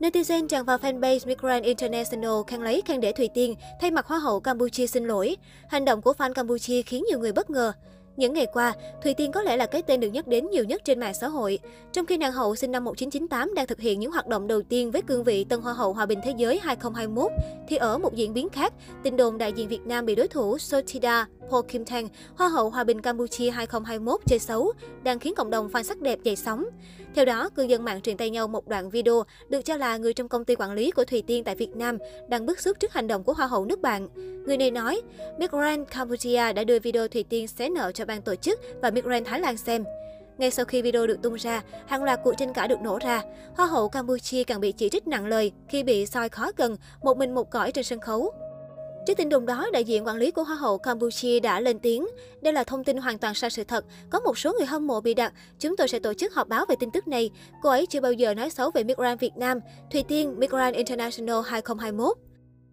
Netizen tràn vào fanpage Migrant International khen lấy khen để Thùy Tiên thay mặt Hoa hậu Campuchia xin lỗi. Hành động của fan Campuchia khiến nhiều người bất ngờ. Những ngày qua, Thùy Tiên có lẽ là cái tên được nhắc đến nhiều nhất trên mạng xã hội. Trong khi nàng hậu sinh năm 1998 đang thực hiện những hoạt động đầu tiên với cương vị Tân Hoa hậu Hòa bình Thế giới 2021, thì ở một diễn biến khác, tin đồn đại diện Việt Nam bị đối thủ Sotida Po Kim Thang, Hoa hậu Hòa bình Campuchia 2021 chơi xấu, đang khiến cộng đồng fan sắc đẹp dậy sóng. Theo đó, cư dân mạng truyền tay nhau một đoạn video được cho là người trong công ty quản lý của Thùy Tiên tại Việt Nam đang bức xúc trước hành động của Hoa hậu nước bạn. Người này nói, Miss Grand đã đưa video Thùy Tiên xé nợ cho ban tổ chức và Miss Grand Thái Lan xem. Ngay sau khi video được tung ra, hàng loạt cuộc tranh cãi được nổ ra. Hoa hậu Campuchia càng bị chỉ trích nặng lời khi bị soi khó gần, một mình một cõi trên sân khấu. Trước tin đồn đó, đại diện quản lý của Hoa hậu Campuchia đã lên tiếng. Đây là thông tin hoàn toàn sai sự thật. Có một số người hâm mộ bị đặt. Chúng tôi sẽ tổ chức họp báo về tin tức này. Cô ấy chưa bao giờ nói xấu về Migrant Việt Nam, Thùy Tiên, Migrant International 2021.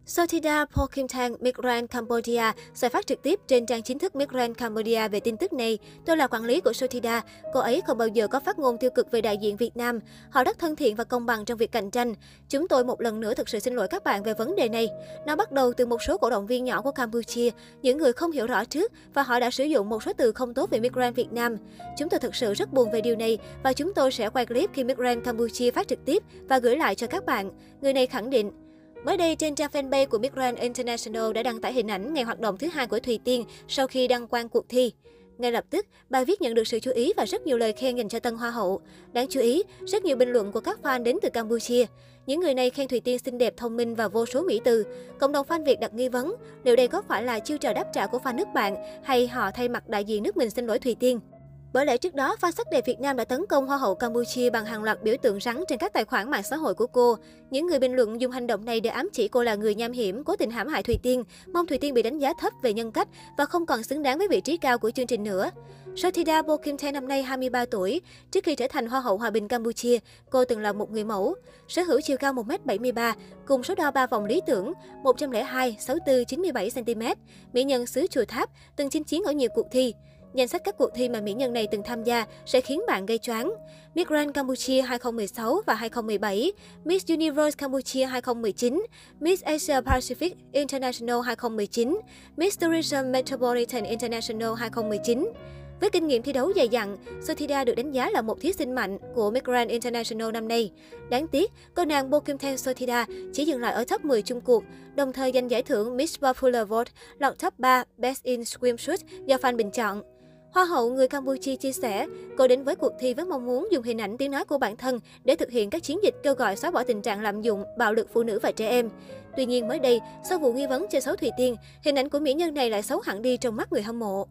Sotida Pokimtang Migrant Cambodia sẽ phát trực tiếp trên trang chính thức Migrant Cambodia về tin tức này. Tôi là quản lý của Sotida. Cô ấy không bao giờ có phát ngôn tiêu cực về đại diện Việt Nam. Họ rất thân thiện và công bằng trong việc cạnh tranh. Chúng tôi một lần nữa thực sự xin lỗi các bạn về vấn đề này. Nó bắt đầu từ một số cổ động viên nhỏ của Campuchia, những người không hiểu rõ trước và họ đã sử dụng một số từ không tốt về Migrant Việt Nam. Chúng tôi thực sự rất buồn về điều này và chúng tôi sẽ quay clip khi Migrant Campuchia phát trực tiếp và gửi lại cho các bạn. Người này khẳng định. Mới đây, trên trang fanpage của Migrant International đã đăng tải hình ảnh ngày hoạt động thứ hai của Thùy Tiên sau khi đăng quang cuộc thi. Ngay lập tức, bài viết nhận được sự chú ý và rất nhiều lời khen dành cho Tân Hoa hậu. Đáng chú ý, rất nhiều bình luận của các fan đến từ Campuchia. Những người này khen Thùy Tiên xinh đẹp, thông minh và vô số mỹ từ. Cộng đồng fan Việt đặt nghi vấn, liệu đây có phải là chiêu trò đáp trả của fan nước bạn hay họ thay mặt đại diện nước mình xin lỗi Thùy Tiên? Bởi lẽ trước đó, fan sắc đẹp Việt Nam đã tấn công Hoa hậu Campuchia bằng hàng loạt biểu tượng rắn trên các tài khoản mạng xã hội của cô. Những người bình luận dùng hành động này để ám chỉ cô là người nham hiểm, cố tình hãm hại Thùy Tiên, mong Thùy Tiên bị đánh giá thấp về nhân cách và không còn xứng đáng với vị trí cao của chương trình nữa. Sothida Tae năm nay 23 tuổi. Trước khi trở thành Hoa hậu Hòa bình Campuchia, cô từng là một người mẫu. Sở hữu chiều cao 1m73, cùng số đo 3 vòng lý tưởng 102, 64, 97 cm. Mỹ nhân xứ Chùa Tháp, từng chinh chiến ở nhiều cuộc thi. Danh sách các cuộc thi mà mỹ nhân này từng tham gia sẽ khiến bạn gây choáng. Miss Grand Campuchia 2016 và 2017, Miss Universe Campuchia 2019, Miss Asia Pacific International 2019, Miss Tourism Metropolitan International 2019. Với kinh nghiệm thi đấu dày dặn, Sothida được đánh giá là một thí sinh mạnh của Miss Grand International năm nay. Đáng tiếc, cô nàng Bo Kim Thang Sothida chỉ dừng lại ở top 10 chung cuộc, đồng thời giành giải thưởng Miss Popular Vote lọt top 3 Best in Swimsuit do fan bình chọn. Hoa hậu người Campuchia chia sẻ, cô đến với cuộc thi với mong muốn dùng hình ảnh tiếng nói của bản thân để thực hiện các chiến dịch kêu gọi xóa bỏ tình trạng lạm dụng, bạo lực phụ nữ và trẻ em. Tuy nhiên mới đây, sau vụ nghi vấn chơi xấu Thùy Tiên, hình ảnh của mỹ nhân này lại xấu hẳn đi trong mắt người hâm mộ.